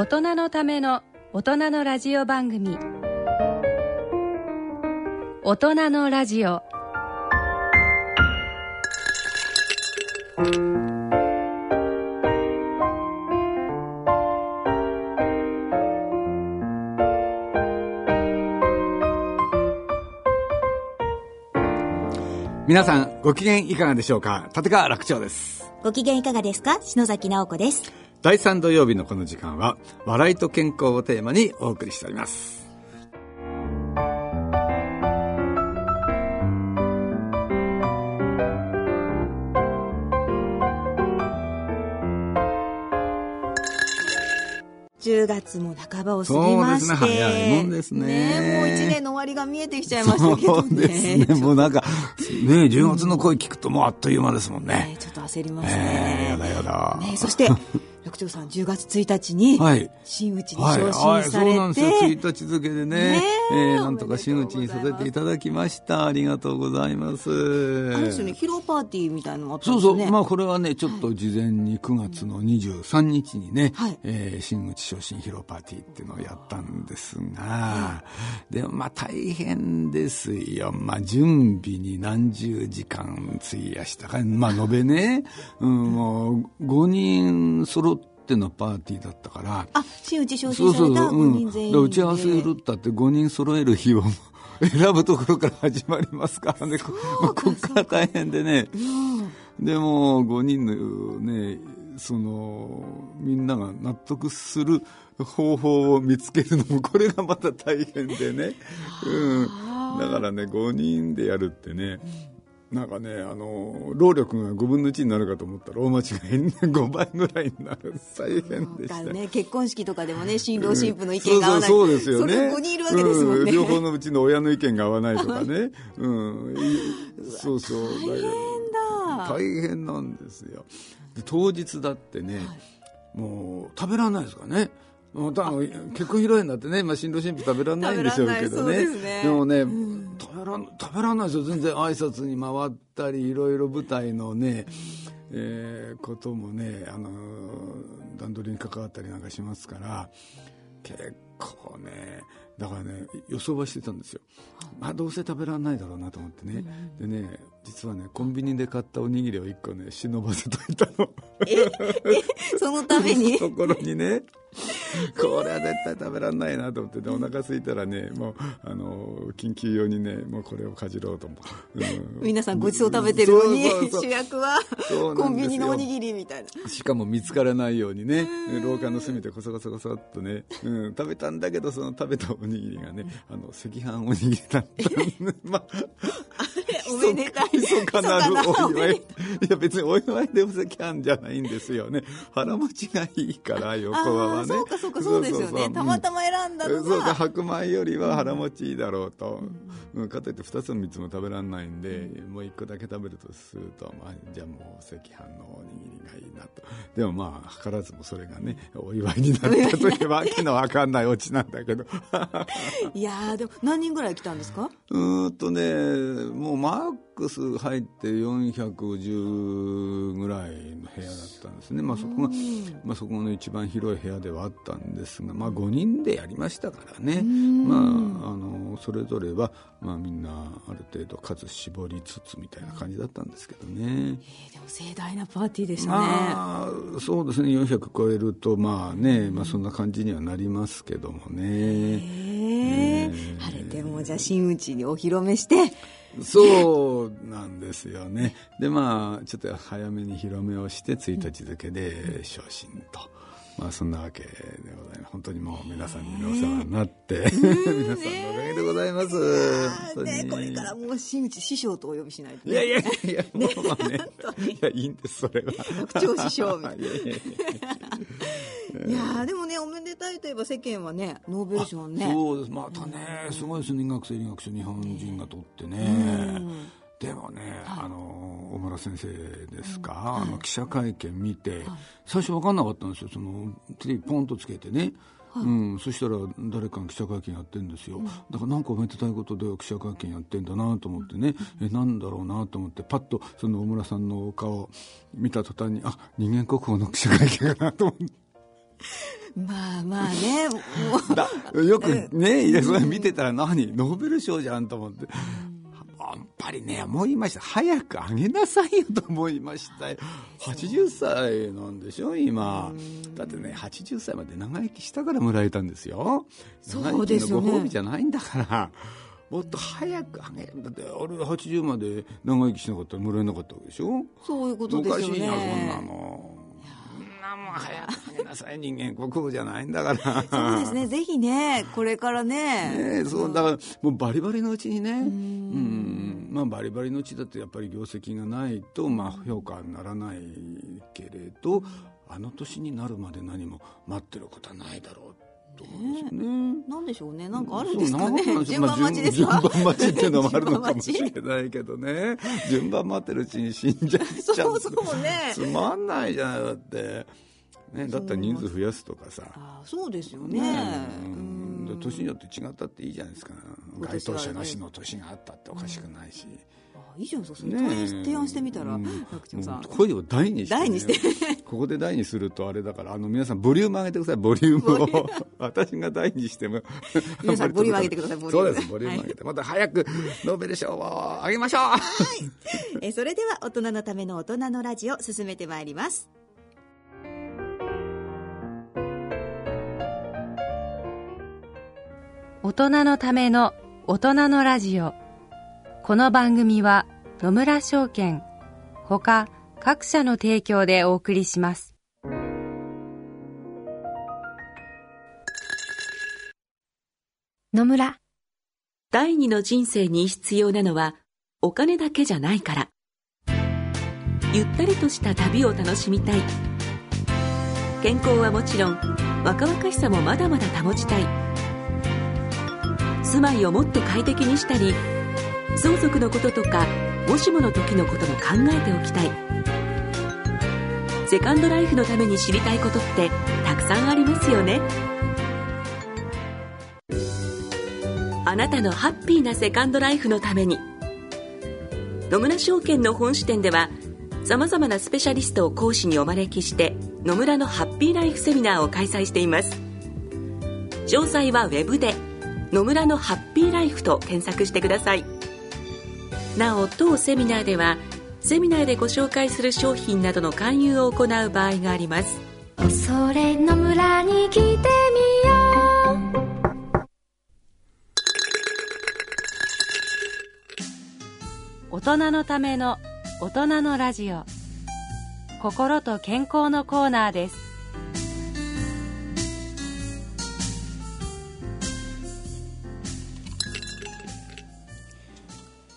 大人のための大人のラジオ番組。大人のラジオ。皆さんご機嫌いかがでしょうか？立川楽長です。ご機嫌いかがですか？篠崎直子です。第3土曜日のこの時間は笑いと健康をテーマにお送りしております10月も半ばを過ぎまして。そうですね早いもんですねもう1年の終わりが見えてきちゃいましたけどね。そうですねもうなんかね10月の声聞くともうあっという間ですもんねね、ちょっと焦りますえーね。やだやだねそして、楽長さん10月1日に、はい。真打ちにはい、昇はい、進されて、そうなんですよ。1日付でね、ねえ。えーなんとか真打ちにさせていただきました。ありがとうございます。あれですよね、披露パーティーみたいなのもあったんそうですよね。そう、まあこれはね、ちょっと事前に9月の23日にね、はい。えー新内昇進披露パーティーっていうのをやったんですが、でもまあ大変ですよ。まあ準備に何十時間費やしたか、まあ延べね、うん、もう5人揃ってのパーティーだったから、あ、真打ちされた5うん。人全員で。だから打ち合わせするったって5人揃える日を 選ぶところから始まりますからね、こまあこっから大変でね。でも5人のね、その、みんなが納得する方法を見つけるのも、これがまた大変でね。うん。だからね、5人でやるってね、なんかね、あの、労力が5分の1になるかと思ったら大間違いに 5倍ぐらいになる。大変でした。ね、結婚式とかでもね、新郎新婦の意見が合わない。そうそうそうですよね。それ5人いるわけですもんね。う両方のうちの親の意見が合わないとかね。うん。いそうそう。大変だ。大変なんですよ。で当日だってね、もう食べられないですからね。もう多分結婚披露宴だってね、まあ、新郎新婦食べられないんでしょうけどね。れないそうですねもね、食べらん食べられないですよ。全然挨拶に回ったり、いろいろ舞台のね、えーこともね、あのー段取りに関わったりなんかしますから、結構ね、だからね、予想はしてたんですよ。まあ、どうせ食べられないだろうなと思ってね。でね、実はね、コンビニで買ったおにぎりを1個ね、忍ばせといたの。そのために？ところにね、これは絶対食べられないなと思って、でお腹空いたらね、もう、あの、緊急用にね、もうこれをかじろうと思う。うん皆さんごちそう食べてるのに主役はコンビニのおにぎりみたいな。しかも見つからないようにね、廊下の隅でこそこそこそっとね、うん、食べたんだけど、その食べたおにぎりがね、あの、赤飯おにぎりだったのま あ、おめでたい。密かな？るお祝い。いや、別にお祝いでお赤飯じゃないんですよね。腹持ちがいいから、横あ川はね。あそうかそうかそうですよね。たまたま選んだのそうかが。白米よりは腹持ちいいだろうと、うんかといって2つも3つも食べられないんで、もう1個だけ食べるとすると、まあ、じゃあもう赤飯のおにぎりがいいなとでもまあ図らずもそれがねお祝いになったというわけのわかんないオチなんだけど いやーでも何人ぐらい来たんですか？うーんとねもうマックス入って410ぐらいの部屋だったんですね、まあ、そこが、まあ、そこの一番広い部屋ではあったんですが、まあ、5人でやりましたからね、まあ、あのそれぞれは、まあ、みんなある程度数絞りつつみたいな感じだったんですけどね。えーでも盛大なパーティーでしたね。まあ、そうですね。400超えるとまあね、まあ、そんな感じにはなりますけどもね。えー、晴れてもじゃあ真打ちにお披露目して、そうなんですよね。で、まあ、ちょっと早めに広めをして、1日付で昇進と。まあ、そんなわけでございます。本当にもう皆さんにお世話になって、皆さんのおかげでございます。ね、これからもう真打ち師匠とお呼びしないと、ね。いやいやいや、もうまあね。いや、いいんです、それは。学長師匠みたい いやいやでもね、おめでたいといえば世間はね、ノーベル賞ね。そうです。またね、すごいですね。学生理学賞日本人が取ってね。でもね、あの、小村先生ですか、あの、記者会見見て、最初分かんなかったんですよ。その、テレビポンとつけてね。うん、そしたら誰かが記者会見やってるんですよ、だからなんかおめでたいことで記者会見やってんだなと思ってね、えなんだろうなと思ってパッとその大村さんのお顔を見た途端にあ人間国宝の記者会見かなと思って まあまあね、よくね、いやそれ見てたら何ノーベル賞じゃんと思って。やっぱりね、思いました。早くあげなさいよと思いましたよ。80歳なんでしょ、今。だってね、80歳まで長生きしたからもらえたんですよ。そうですよねご褒美じゃないんだから。もっと早くあげる。だって、俺80まで長生きしなかったらもらえなかったわけでしょそういうことですよね。おかしいな、そんなの。もん早くあげなさい、人間国宝じゃないんだから。そうですね、ぜひね、これからね。ねえそうだからもうバリバリのうちにね。うん。まあバリバリのうちだとやっぱり業績がないとまあ評価にならないけれどあの年になるまで何も待ってることはないだろうと思うんですよね。なんでしょうね、なんかあるんですかね。順番待ちですかまあ順順番待ちっていうのもあるのかもしれないけどね。順番待ってるうちに死んじゃっちちゃうそうそうね。つまんないじゃないだって、ね、だったら人数増やすとかさ。あそうですよね。うん。で年によって違ったっていいじゃないですか。該当者なしの年があったっておかしくないし、あいいじゃん、それね。え。提案してみたら、うん。楽長さん。声を大にして、ね、大にして。ここで大にするとあれだからあの皆さんボリューム上げてください。ボリュームを 私が大にしても。皆さんボリューム上げてくださいボリューム。そうですボリューム上げて、また早くノーベル賞をあげましょう。えそれでは大人のための大人のラジオ進めてまいります。大人のための大人のラジオこの番組は野村証券ほか各社の提供でお送りします。野村。第二の人生に必要なのはお金だけじゃないから。ゆったりとした旅を楽しみたい。健康はもちろん若々しさもまだまだ保ちたい。住まいをもっと快適にしたり相続のこととかもしもの時のことも考えておきたい。セカンドライフのために知りたいことってたくさんありますよね。あなたのハッピーなセカンドライフのために。野村証券の本支店ではさまざまなスペシャリストを講師にお招きして野村のハッピーライフセミナーを開催しています。詳細はウェブで「野村のハッピーライフ」と検索してください。なお当セミナーではセミナーでご紹介する商品などの勧誘を行う場合があります。それの村に来てみよう。大人のための大人のラジオ。心と健康のコーナーです。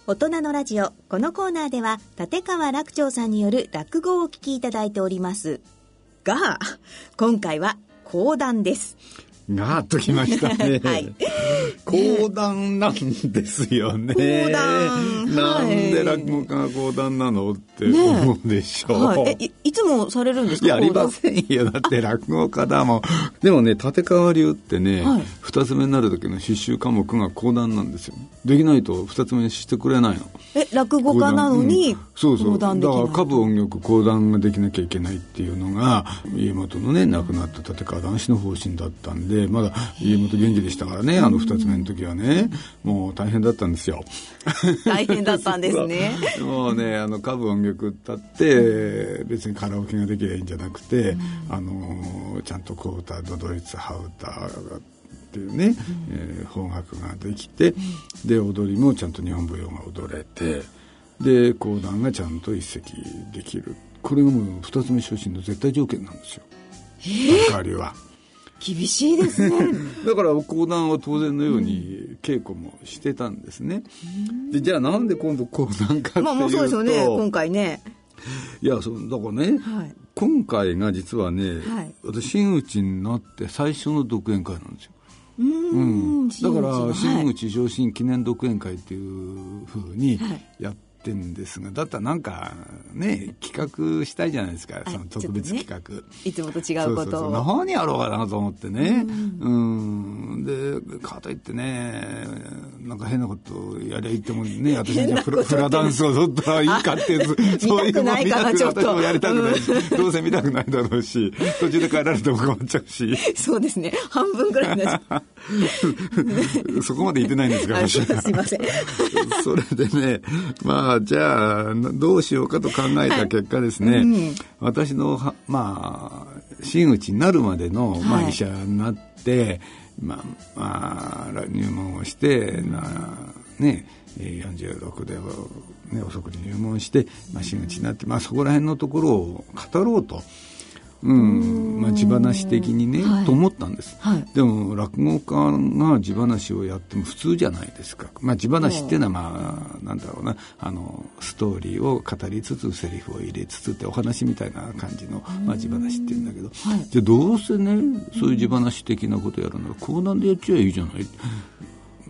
大人のラジオ。このコーナーでは立川楽長さんによる落語をお聞きいただいております。が今回は講談です。ガーッときましたね。はい講談なんですよね。講談なんではい落語家が講談なのって思うでしょう。はい、えいいつもされるんですか？いや、ありませんよ。だって落語家だもん。でもね、立川流ってね、はい二つ目になる時の必修科目が講談なんですよ。できないと二つ目にしてくれないの。え落語家なのにうんそうそうだから歌舞音曲講談ができなきゃいけないっていうのが家元のね亡くなった立川談志の方針だったんでまだ家元元気でしたからねあの二つ目の時はね。もう大変だったんですよ。大変だったんですね。もうねあの歌舞音楽歌って別にカラオケができればいいんじゃなくて、あのちゃんと小歌ドドイツハウ歌っていうね、えー邦楽ができて、で踊りもちゃんと日本舞踊が踊れてで講談がちゃんと一席できる。これがもう二つ目昇進の絶対条件なんですよ。立川流は。厳しいですね。だから講談は当然のように稽古もしてたんですね。でじゃあなんで今度講談かっていうと、まあもうそうですよね。今回ね。いやそうだからね、はい。今回が実はね、はい。私真打ちになって最初の独演会なんですよ。うーんだから真打ちの真打ち昇進記念独演会っていうふうにはい。やっってんですがだったらなんかね企画したいじゃないですかその特別企画、ね、いつもと違うことを。何やろうかなと思ってね。うん。でかといってねなんか変なことやりゃいってもね。私じゃフラフラダンスを踊ったらい。いかってそういうの見たくない私もやりたくない。しどうせ見たくないだろうし途中で帰られても困っちゃうし。そうですね。半分ぐらいになっちゃうそこまで言ってないんですか私は。すいません。それでねまあじゃあどうしようかと考えた結果ですね、はいうん、私のまあ真打ちになるまでの、まあ、医者になって、まあ、まあ、入門をしてなね46で、ね、遅くに入門して、まあ、真打ちになって、まあ、そこら辺のところを語ろうと。うん。まあ、地話的にね、はい、と思ったんです、はい、でも落語家が地話をやっても普通じゃないですか、まあ、地話っていうのは、まあ、なんだろうな。あのストーリーを語りつつセリフを入れつつってお話みたいな感じの、まあ、地話っていうんだけど、はい、じゃあどうせねそういう地話的なことやるなら講談でやっちゃえばいいじゃない。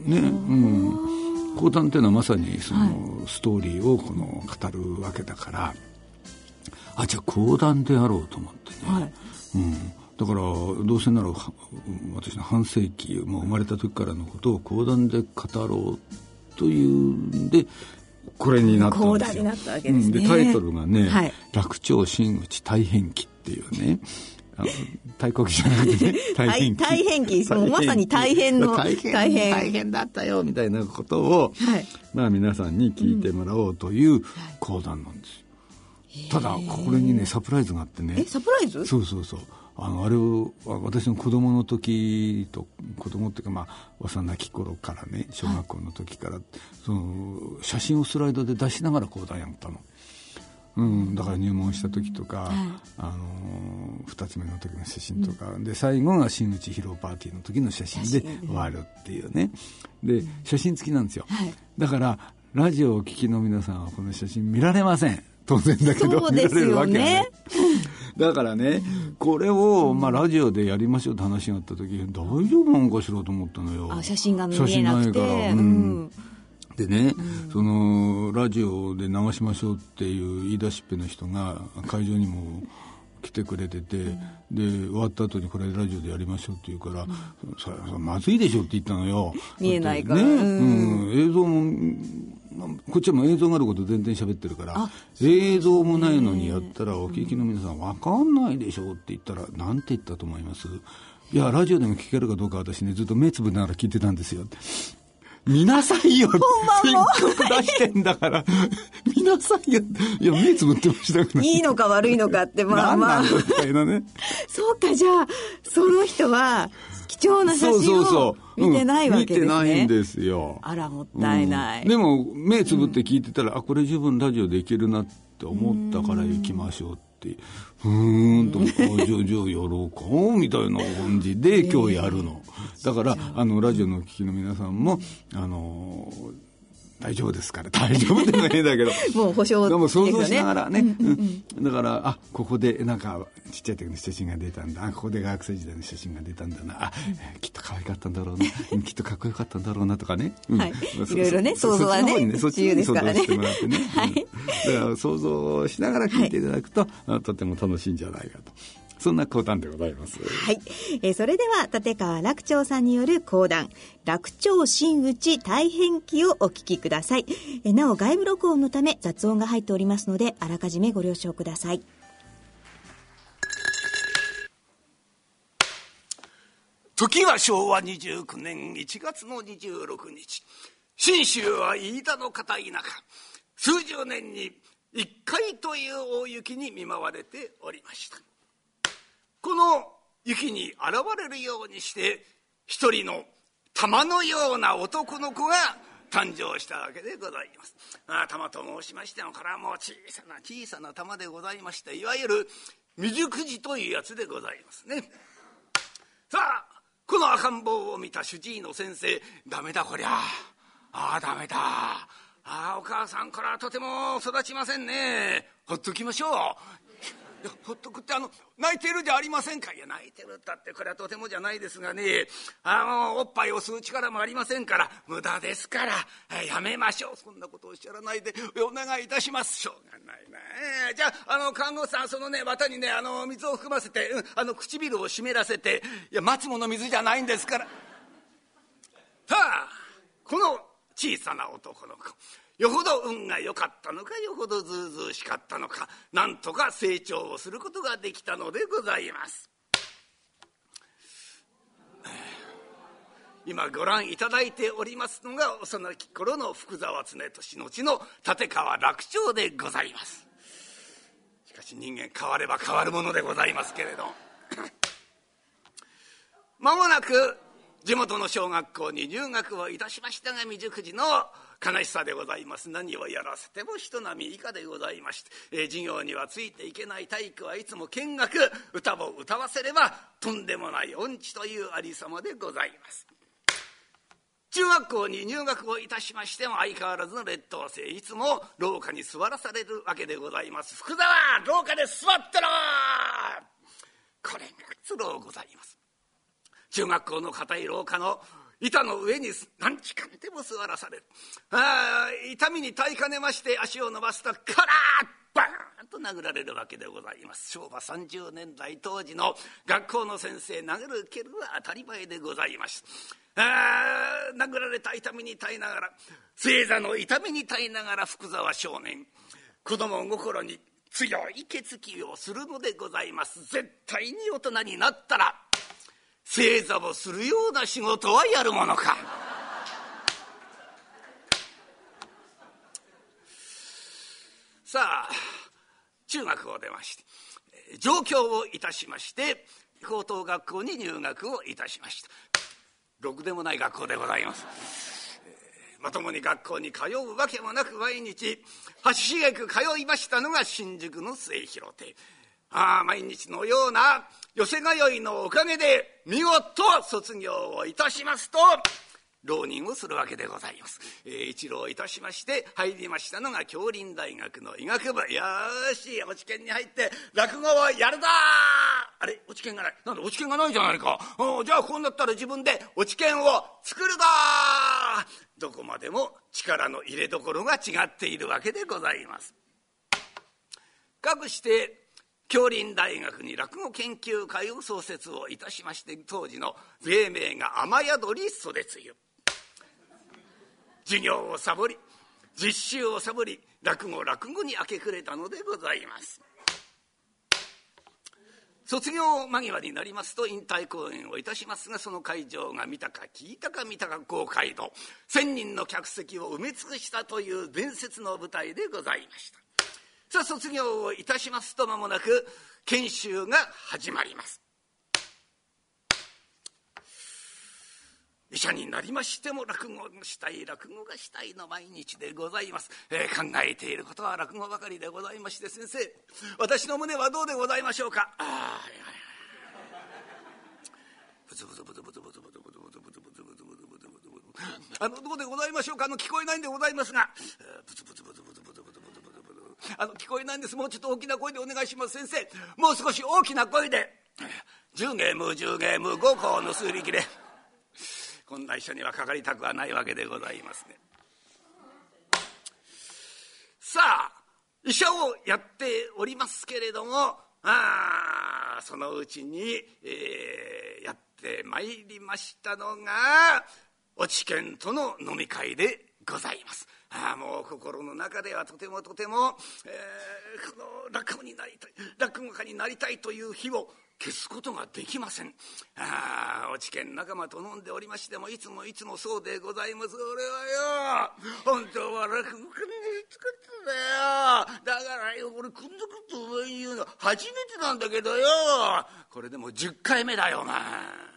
ね。うん。講談っていうのはまさにそのストーリーをこの語るわけだから。あじゃあ講談でやろうと思ってね、はい。うん、だからどうせなら私の半世紀もう生まれた時からのことを講談で語ろうというんでこれになったんですよ。なったわけですね、うん、でタイトルがね「はい、楽長真打大変記」っていうねあの太鼓記じゃなくてね 大変記大変まさに大変の大変大変。大変だったよみたいなことを、はい、まあ皆さんに聞いてもらおうという講談なんですよ。ただこれにねサプライズがあってね。えサプライズ？そうそうそう。あのあれを私の子供の時と子供っていうかまあ幼き頃からね小学校の時から、はい、その写真をスライドで出しながら講談やったの。うん、だから入門した時とか、はい、あの2つ目の時の写真とか、うん、で最後が真打ち披露パーティーの時の写真で終わるっていうね。で写真付きなんですよ、はい、だからラジオをお聞きの皆さんはこの写真見られません当然だけど、見られるわけはね。だからね、これを、まあ、ラジオでやりましょうって話があった時、大丈夫なのかしらと思ったのよ。あ、写真が見えなくて。ないから。うん。でね、うん、その、ラジオで流しましょうっていう言い出しっぺの人が会場にも来てくれてて、うん、で、終わった後にこれラジオでやりましょうって言うから、うん、まずいでしょって言ったのよ。見えないから。ね、うん、映像もこっちはもう映像があること全然喋ってるから映像もないのにやったらお聞きの皆さん分かんないでしょって言ったらなんて言ったと思います？いやラジオでも聞けるかどうか私ねずっと目つぶりながら聞いてたんですよ見なさいよせっかく出してんだから。見なさいよ。いや、目つぶってましたから。い？いのか悪いのかって、まあまあ。なんみたいなね。そうか、じゃあ、その人は、貴重な写真を見てないわけですね。見てないんですよ。あら、もったいない。でも、目つぶって聞いてたら、あ、これ十分ラジオでいけるなって思ったから行きましょうって。ふーんと、じゃあ、じゃあやろうか、みたいな感じで今日やるの。だから、あの、ラジオの聞きの皆さんも、あの大丈夫ですから。大丈夫ってのは変だけど。もう保証でも想像しながらね、うんうんうん、だからあここでなんかちっちゃい時の写真が出たんだ。あここで学生時代の写真が出たんだな。あ、きっと可愛かったんだろうな。きっとかっこよかったんだろうなとかね、うん、はい、いろいろね想像はねねそっちに想像してもらってね、はい、だから想像しながら聞いていただくと、はい、とても楽しいんじゃないかと。そんな講談でございます。はい。えー、それでは、立川楽長さんによる講談、楽長真打ち大変記をお聞きください。えー、なお、外部録音のため雑音が入っておりますので、あらかじめご了承ください。時は昭和29年1月の26日信州は飯田の片田舎数十年に一回という大雪に見舞われておりましたこの雪に現れるようにして一人の玉のような男の子が誕生したわけでございます。あ玉と申しましてもこれはもう小さな小さな玉でございましていわゆる未熟児というやつでございますね。さあこの赤ん坊を見た主治医の先生「ダメだこりゃああダメだああお母さんこれはとても育ちませんねほっときましょう」ほっとくってあの泣いてるじゃありませんか。いや泣いてるったってこれはとてもじゃないですがね。あのおっぱいを吸う力もありませんから。無駄ですから。やめましょう。そんなことをおっしゃらないで。お願いいたします。しょうがないな、じゃああの看護師さんそのね綿にねあの水を含ませて、うん、あの唇を湿らせて。いや松もの水じゃないんですから。さあこの小さな男の子。よほど運が良かったのかよほどずうずうしかったのかなんとか成長をすることができたのでございます。今ご覧いただいておりますのが幼き頃の福沢恒俊後の立川楽長でございますしかし人間変われば変わるものでございますけれど間 もなく地元の小学校に入学をいたしましたが未熟児の悲しさでございます。何をやらせても人並み以下でございまして、えー、授業にはついていけない体育はいつも見学歌を歌わせればとんでもない音痴というありさまでございます。中学校に入学をいたしましても相変わらずの劣等生いつも廊下に座らされるわけでございます。福沢廊下で座ってろこれが都合ございます。中学校の硬い廊下の板の上に何時間でも座らされる。あ痛みに耐えかねまして足を伸ばすとカラッバーンと殴られるわけでございます。昭和30年代当時の学校の先生殴る蹴るは当たり前でございます。あ殴られた痛みに耐えながら正座の痛みに耐えながら福沢少年子供心に強い決意をするのでございます。絶対に大人になったら正座をするような仕事はやるものか。さあ中学を出まして上京をいたしまして高等学校に入学をいたしました。ろくでもない学校でございます、えー、まともに学校に通うわけもなく毎日橋しげく通いましたのが新宿の末広亭。ああ毎日のような寄せ通いのおかげで見事卒業をいたしますと浪人をするわけでございます、えー、一浪いたしまして入りましたのが京林大学の医学部。よし落ち研に入って落語をやるだあれ落ち研がない。なんで落ち研がないじゃないか。じゃあこうなったら自分で落ち研を作るだどこまでも力の入れどころが違っているわけでございます。かくして京林大学に落語研究会を創設をいたしまして当時の芸名が雨宿り袖つゆ授業をサボり実習をサボり落語落語に明け暮れたのでございます。卒業間際になりますと引退公演をいたしますがその会場が見たか聞いたか見たか公会堂1,000人の客席を埋め尽くしたという伝説の舞台でございました。さあ卒業をいたしますと間もなく研修が始まります。医者になりましても落語したい落語がしたいの毎日でございます、えー、考えていることは落語ばかりでございまして先生。私の胸はどうでございましょうか？ああブツブツブツブツブツブツブツブツブツブツブツブツブツブツブツ。あのどうでございましょうか？あの聞こえないんでございますが。ブツブツブツあの聞こえないんです。もうちょっと大きな声でお願いします。先生もう少し大きな声で。10ゲーム10ゲーム5個の数力でこんな医者にはかかりたくはないわけでございますね。さあ医者をやっておりますけれどもあそのうちに、えー、やってまいりましたのが落研との飲み会でございます。ああもう心の中ではとてもとても、えー、この落語になりたい落語家になりたいという日を消すことができません。ああ落研仲間と飲んでおりましてもいつもいつもそうでございます。俺はよ本当は落語家に作ったんだよ。だからよ俺くんずくと上に言うの初めてなんだけどよ。これでも10回目だよな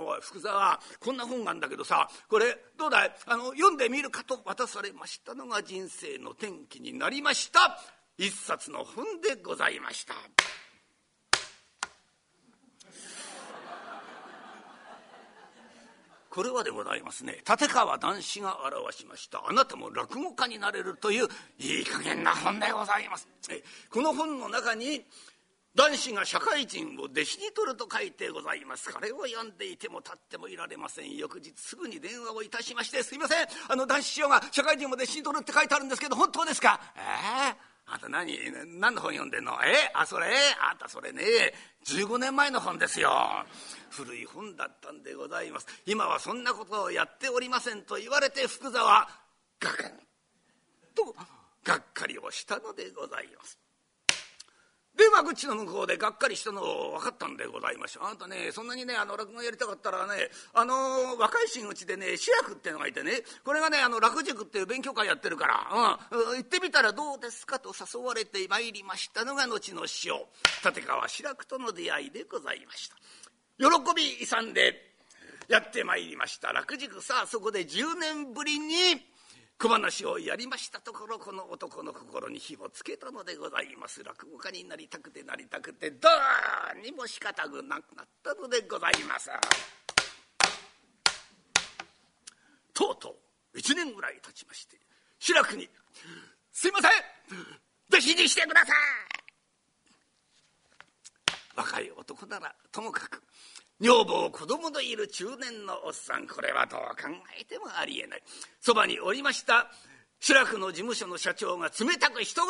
おい福沢こんな本があんだけどさこれどうだい？あの読んでみるかと渡されましたのが人生の転機になりました。一冊の本でございました。これはでございますね。立川談志が表しました。あなたも落語家になれるといういい加減な本でございます。この本の中に男子が社会人を弟子に取ると書いてございます。これを読んでいても立ってもいられません。翌日すぐに電話をいたしまして「すいません。あの男子師匠が社会人も弟子に取るって書いてあるんですけど本当ですか?」ええあんた何？何の本読んでんの？えあそれ？あんたそれね。15年前の本ですよ。古い本だったんでございます。今はそんなことをやっておりませんと言われて福沢ガクンとがっかりをしたのでございます。電話口の向こうでがっかりしたのを分かったんでございましょうあんたねそんなにねあの落語やりたかったらねあの若い真打ちでね主役っていうのがいてねこれがねあの落塾っていう勉強会やってるから、うん、行ってみたらどうですかと誘われてまいりましたのが後の師匠立川志らくとの出会いでございました。喜び勇んでやってまいりました。落塾さあそこで10年ぶりに小話をやりましたところこの男の心に火をつけたのでございます落語家になりたくてなりたくてどうにも仕方がなくなったのでございますとうとう1年ぐらい経ちまして志らくに「すいません弟子にしてください!」若い男ならともかく女房子供のいる中年のおっさん。これはどう考えてもありえない。そばにおりました。志らくの事務所の社長が冷たく一言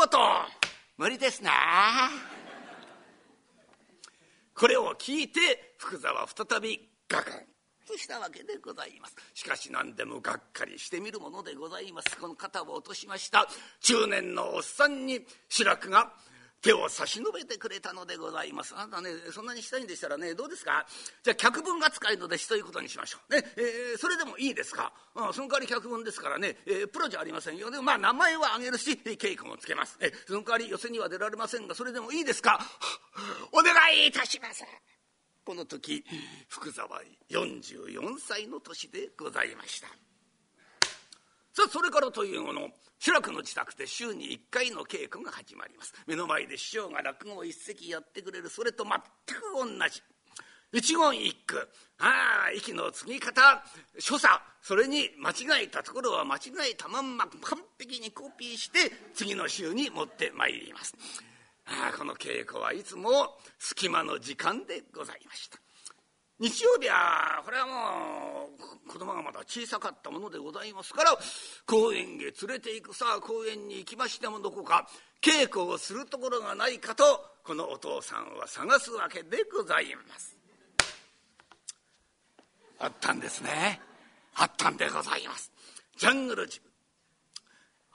「無理ですな」これを聞いて福沢再びガクン。としたわけでございます。しかし何でもがっかりしてみるものでございます。この肩を落としました中年のおっさんに志らくが手を差し伸べてくれたのでございます。あなたねそんなにしたいんでしたらねどうですか？じゃあ脚本扱いの弟子ということにしましょう。ね、えー、それでもいいですか、うん、その代わり脚本ですからね、えー、プロじゃありませんよ。でもまあ名前は挙げるし稽古もつけます、え、その代わり寄席には出られませんがそれでもいいですか？お願いいたします。この時福沢44歳の年でございました。さあそれからというもの志らくの自宅で週に1回の稽古が始まります。目の前で師匠が落語を一席やってくれる。それと全く同じ。一言一句。ああ息の継ぎ方所作。それに間違えたところは間違えたまんま完璧にコピーして次の週に持ってまいります。ああこの稽古はいつも隙間の時間でございました。日曜日はこれはもう子供がまだ小さかったものでございますから公園へ連れて行くさあ公園に行きましてもどこか稽古をするところがないかとこのお父さんは探すわけでございます。あったんですね。あったんでございます。ジャングルジム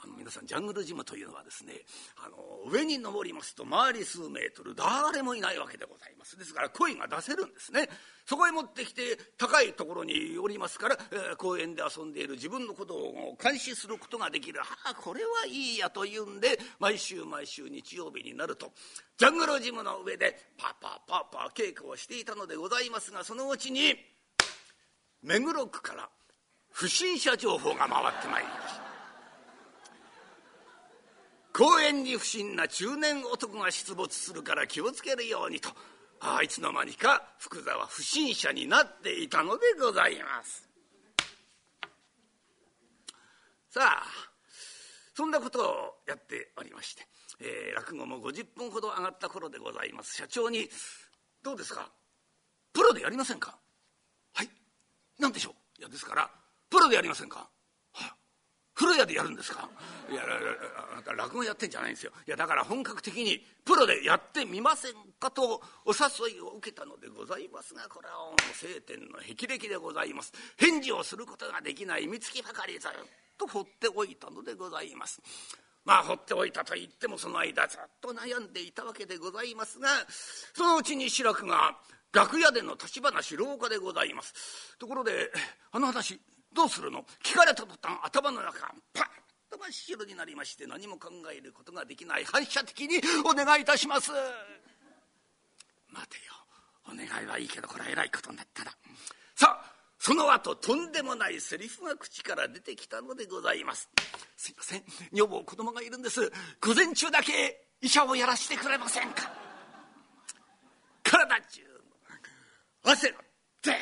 あの皆さんジャングルジムというのはですねあの上に登りますと周り数メートル誰もいないわけでございます。ですから声が出せるんですね。そこへ持ってきて高いところにおりますから、えー、公園で遊んでいる自分のことを監視することができる。ああこれはいいやというんで毎週毎週日曜日になるとジャングルジムの上でパパパパ稽古をしていたのでございますがそのうちに目黒区から不審者情報が回ってまいりました。公園に不審な中年男が出没するから気をつけるようにとあいつの間にか福沢不審者になっていたのでございますさあそんなことをやっておりまして、えー、落語も50分ほど上がった頃でございます社長に「どうですか？プロでやりませんか?」「はい？何でしょう?」いやですから「プロでやりませんか?」古屋でやるんですか？いや落語やってんじゃないんですよ。いやだから本格的にプロでやってみませんかとお誘いを受けたのでございますがこれは晴天の霹靂でございます。返事をすることができない三月ばかりずっと放っておいたのでございます。まあ放っておいたと言ってもその間ずっと悩んでいたわけでございますがそのうちに志らくが楽屋での立ち話廊下でございます。ところであの話どうするの？聞かれた途端頭の中パッと真っ白になりまして何も考えることができない。反射的に「お願いいたします」待てよ。お願いはいいけどこれはえらいことになったな。さあその後とんでもないセリフが口から出てきたのでございます。すいません。女房子供がいるんです。午前中だけ医者をやらせてくれませんか。体中汗がダーッ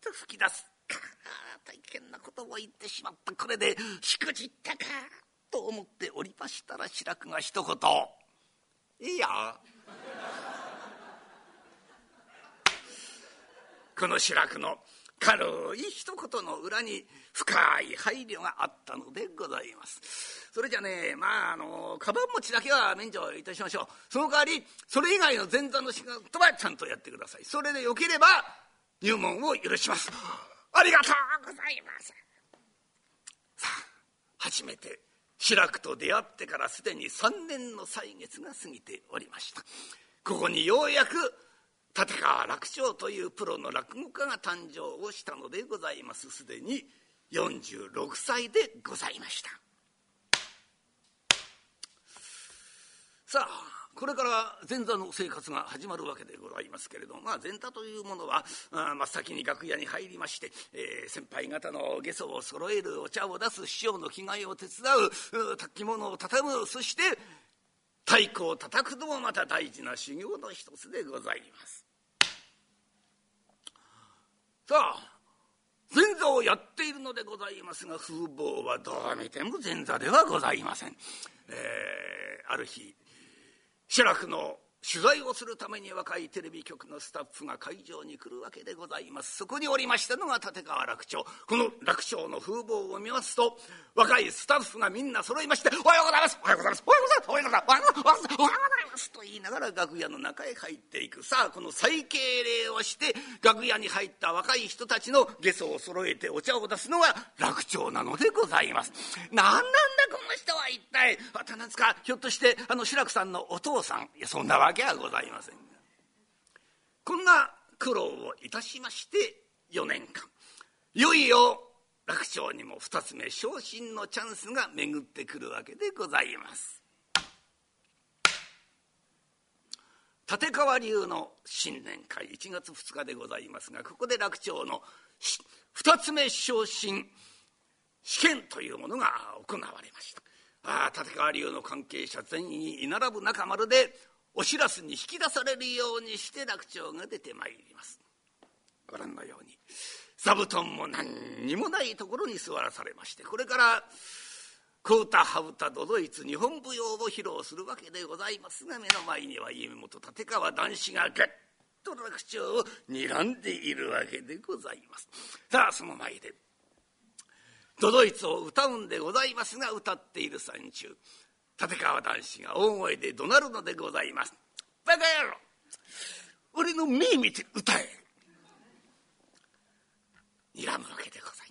と吹き出す。いけんなことを言ってしまったこれでしくじったかと思っておりましたら志らくが一言「いいよ」この志らくの軽い一言の裏に深い配慮があったのでございます。それじゃねまああのカバン持ちだけは免除いたしましょう。その代わりそれ以外の前座の仕事はちゃんとやってください。それでよければ入門を許します。ありがとうございます。さあ初めて志らくと出会ってからすでに3年の歳月が過ぎておりました。ここにようやく立川楽勝というプロの落語家が誕生をしたのでございます。すでに46歳でございました。さあこれから前座の生活が始まるわけでございますけれども、まあ、前座というものは真っ先に楽屋に入りまして、えー、先輩方の下装を揃えるお茶を出す師匠の着替えを手伝う炊き物を畳むそして太鼓を叩くのもまた大事な修行の一つでございます。さあ前座をやっているのでございますが風貌はどう見ても前座ではございません。えー、ある日志らくの取材をするために若いテレビ局のスタッフが会場に来るわけでございます。そこにおりましたのが立川楽長この楽長の風貌を見ますと若いスタッフがみんな揃いまして「おはようございます。おはようございます。おはようございます。おはようございます。おはようございます。おはようございます」と言いながら楽屋の中へ入っていく。さあこの再敬礼をして楽屋に入った若い人たちの下装を揃えてお茶を出すのが楽長なのでございます。何なんだこの人は一体。またなんですかひょっとしてあの志らくさんのお父さん。いやそんなわけはございませんこんな苦労をいたしまして4年間。いよいよ楽勝にも2つ目昇進のチャンスが巡ってくるわけでございます。立川流の新年会1月2日でございますがここで楽勝の2つ目昇進試験というものが行われました。ああ立川流の関係者全員居並ぶ中丸でお知らせに引き出されるようにして楽長が出てまいります。ご覧のように座布団も何にもないところに座らされましてこれから小唄羽歌都々逸日本舞踊を披露するわけでございますが目の前には家元立川談志がぐっと楽長を睨んでいるわけでございます。さあその前で都々逸を歌うんでございますが歌っている最中。立川談志が大声で怒鳴るのでございます「バカ野郎俺の目見て歌え!」睨むわけでございます。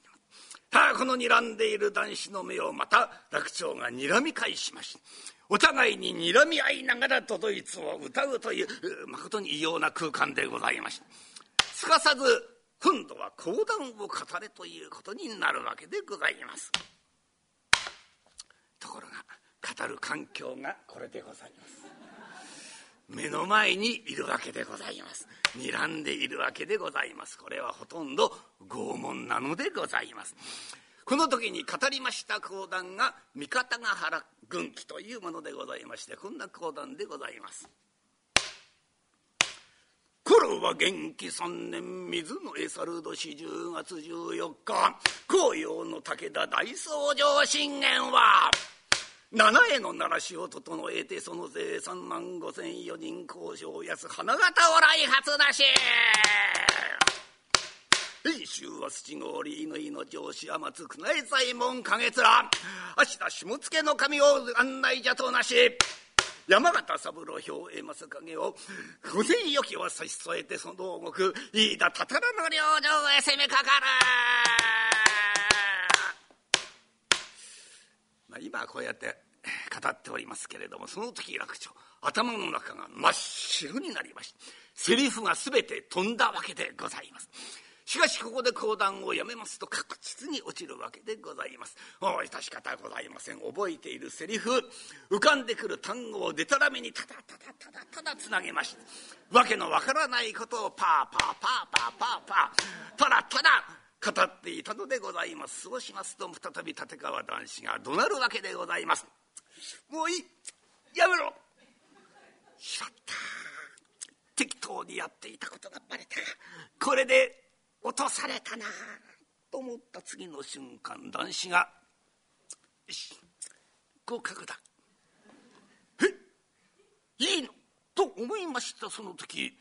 さあこの睨んでいる男子の目をまた楽長が睨み返しましたお互いに睨み合いながら都々逸を歌うというまことに異様な空間でございましたすかさず今度は講談を語れということになるわけでございます。ところが語る環境がこれでございます。目の前にいるわけでございます。睨んでいるわけでございます。これはほとんど拷問なのでございます。この時に語りました講談が三方ヶ原軍記というものでございましてこんな講談でございます。頃は元気三年水のエサルド四10月14日紅葉の武田大僧正信玄は七重の奈良市を整えてその税三万五千四人交渉安花形を来発だし。遠州は土郡乾の上司天津宮内左衛門景面芦田下野の神を案内じゃとなし。山形三郎兵衛正景を御前よきを差し添えてその動く飯田たたらの領城へ攻めかかる。まあ今こうやって語っておりますけれどもその時楽長頭の中が真っ白になりましてセリフが全て飛んだわけでございます。しかしここで講談をやめますと確実に落ちるわけでございます。お致し方ございません。覚えているセリフ浮かんでくる単語をでたらめにただただただただつなげましてわけのわからないことをパーパーパーパーパーパーただただ語っていたのでございます。そうしますと再び立川談志が怒鳴るわけでございます。もういい。やめろ。しまった適当にやっていたことがバレた。これで落とされたなと思った次の瞬間男子が「よし。合格だ」え？いいの？と思いました。その時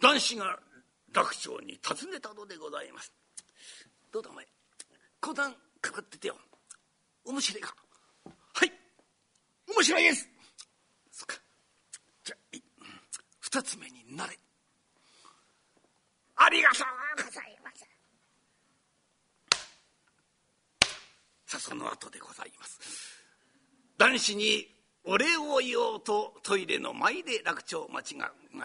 男子が楽長に尋ねたのでございます。どうだお前？講談かかっててよ。面白いか？面白いです。そっか。じゃあ二つ目になれ。ありがとうございます。さあその後でございます。男子にお礼を言おうとトイレの前で楽長間違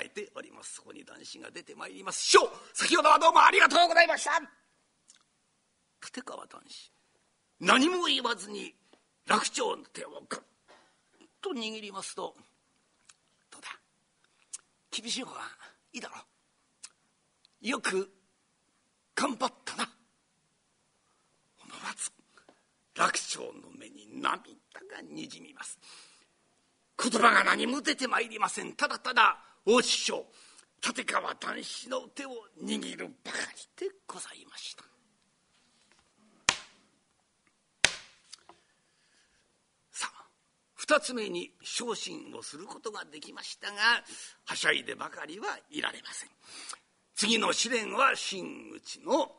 えております。そこに男子が出てまいります。師匠先ほどはどうもありがとうございました。立川男子何も言わずに楽長の手をグッと握りますと「どうだ？厳しい方がいいだろう。よく頑張ったな」思わず楽長の目に涙がにじみます。言葉が何も出てまいりません。ただただ大師匠立川談志の手を握るばかりでございましたさあ二つ目に昇進をすることができましたがはしゃいでばかりはいられません。次の試練は真打ちの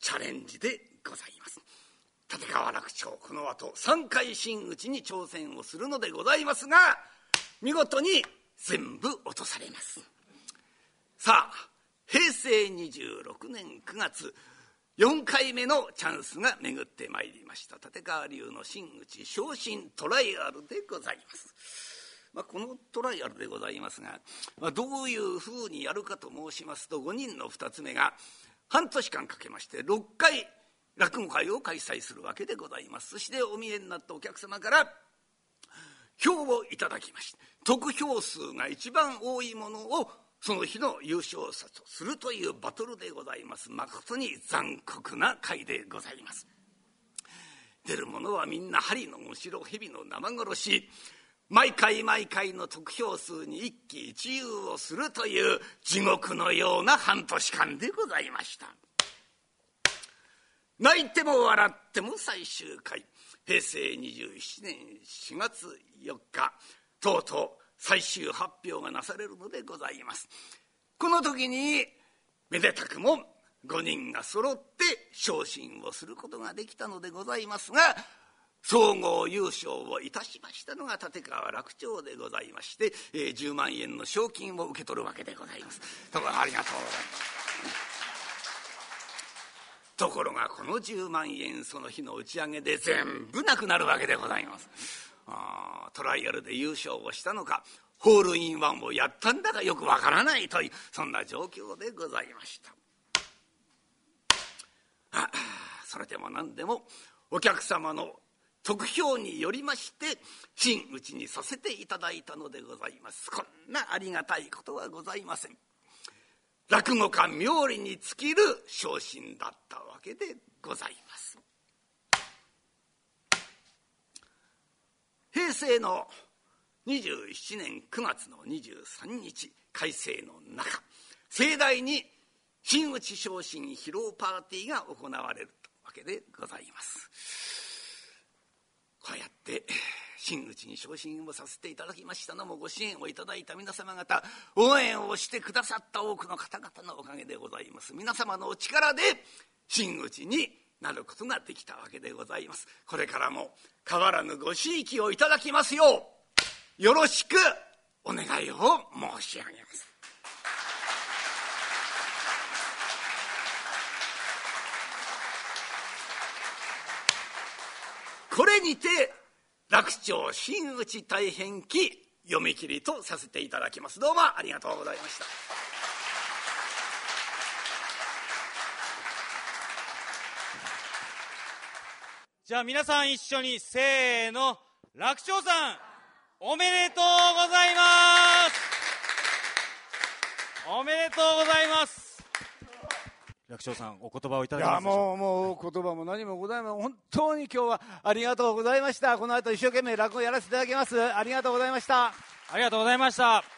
チャレンジでございます。立川楽長この後3回真打ちに挑戦をするのでございますが見事に全部落とされます。さあ平成26年9月4回目のチャンスが巡ってまいりました。立川流の真打ち昇進トライアルでございます。まあ、このトライアルでございますが、まあ、どういうふうにやるかと申しますと5人の2つ目が半年間かけまして6回落語会を開催するわけでございます。そしてお見えになったお客様から票をいただきまして得票数が一番多いものをその日の優勝者とするというバトルでございます。誠に残酷な回でございます。出る者はみんな針のむしろ蛇の生殺し。毎回毎回の得票数に一喜一憂をするという地獄のような半年間でございました。泣いても笑っても最終回。平成27年4月4日。とうとう最終発表がなされるのでございますこの時にめでたくも5人が揃って昇進をすることができたのでございますが総合優勝をいたしましたのが立川楽長でございまして、えー、10万円の賞金を受け取るわけでございます。ところありがとうございます。ところがこの10万円その日の打ち上げで全部なくなるわけでございます。あトライアルで優勝をしたのかホールインワンをやったんだかよくわからないというそんな状況でございました。あそれでも何でもお客様の得票によりまして真打ちにさせていただいたのでございます。こんなありがたいことはございません。落語家冥利に尽きる昇進だったわけでございます。平成の27年9月の23日改正の中盛大に真打昇進披露パーティーが行われるとわけでございます。こうやって真打ちに昇進をさせていただきましたのもご支援をいただいた皆様方応援をしてくださった多くの方々のおかげでございます。皆様のお力で真打ちになることができたわけでございます。これからも変わらぬご贔屓をいただきますよう。よろしくお願いを申し上げます。これにて楽長真打ち大変記読み切りとさせていただきます。どうもありがとうございました。じゃあ皆さん一緒にせーの楽長さんおめでとうございますおめでとうございます役長さん、お言葉をいただきますいやもう、もう言葉も何もございません。本当に今日はありがとうございました。この後一生懸命落語やらせていただきます。ありがとうございました。ありがとうございました。